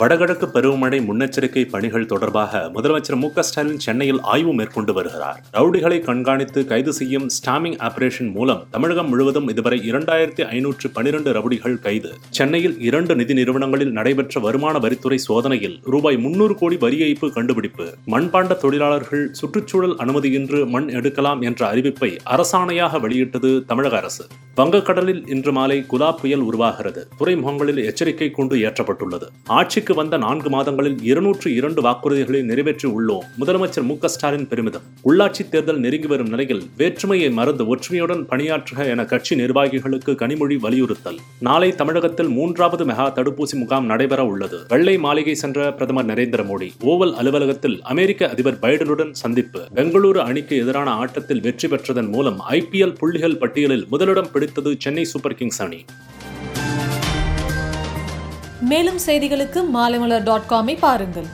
வடகிழக்கு பருவமழை முன்னெச்சரிக்கை பணிகள் தொடர்பாக முதலமைச்சர் மு க ஸ்டாலின் சென்னையில் ஆய்வு மேற்கொண்டு வருகிறார். ரவுடிகளை கண்காணித்து கைது செய்யும் ஸ்டாமிங் ஆபரேஷன் மூலம் தமிழகம் முழுவதும் இதுவரை இரண்டாயிரத்தி ஐநூற்று பனிரெண்டு ரவுடிகள் கைது. சென்னையில் இரண்டு நிதி நிறுவனங்களில் நடைபெற்ற வருமான வரித்துறை சோதனையில் ரூபாய் முன்னூறு கோடி வரி ஏய்ப்பு கண்டுபிடிப்பு. மண்பாண்ட தொழிலாளர்கள் சுற்றுச்சூழல் அனுமதியின்றி மண் எடுக்கலாம் என்ற அறிவிப்பை அரசாணையாக வெளியிட்டது தமிழக அரசு. வங்கக்கடலில் இன்று மாலை குலா புயல் உருவாகிறது. துறைமுகங்களில் எச்சரிக்கை கூண்டு ஏற்றப்பட்டுள்ளது. ஆட்சிக்கு வந்த நான்கு மாதங்களில் இருநூற்று இரண்டு வாக்குறுதிகளை நிறைவேற்றி உள்ளோம் முதலமைச்சர் மு ஸ்டாலின் பெருமிதம். உள்ளாட்சி தேர்தல் நெருங்கி வரும் நிலையில் வேற்றுமையை மறந்து ஒற்றுமையுடன் பணியாற்றுக என கட்சி நிர்வாகிகளுக்கு கனிமொழி வலியுறுத்தல். நாளை தமிழகத்தில் மூன்றாவது மெகா தடுப்பூசி முகாம் நடைபெற உள்ளது. வெள்ளை மாளிகை சென்ற பிரதமர் நரேந்திர மோடி ஓவல் அலுவலகத்தில் அமெரிக்க அதிபர் பைடனுடன் சந்திப்பு. பெங்களூரு அணிக்கு எதிரான ஆட்டத்தில் வெற்றி பெற்றதன் மூலம் ஐபிஎல் புள்ளிகள் பட்டியலில் முதலிடம் பிடித்து எதிர்த்தது சென்னை சூப்பர் கிங்ஸ் அணி. மேலும் செய்திகளுக்கு மாலைமலர் டாட் காமை பாருங்கள்.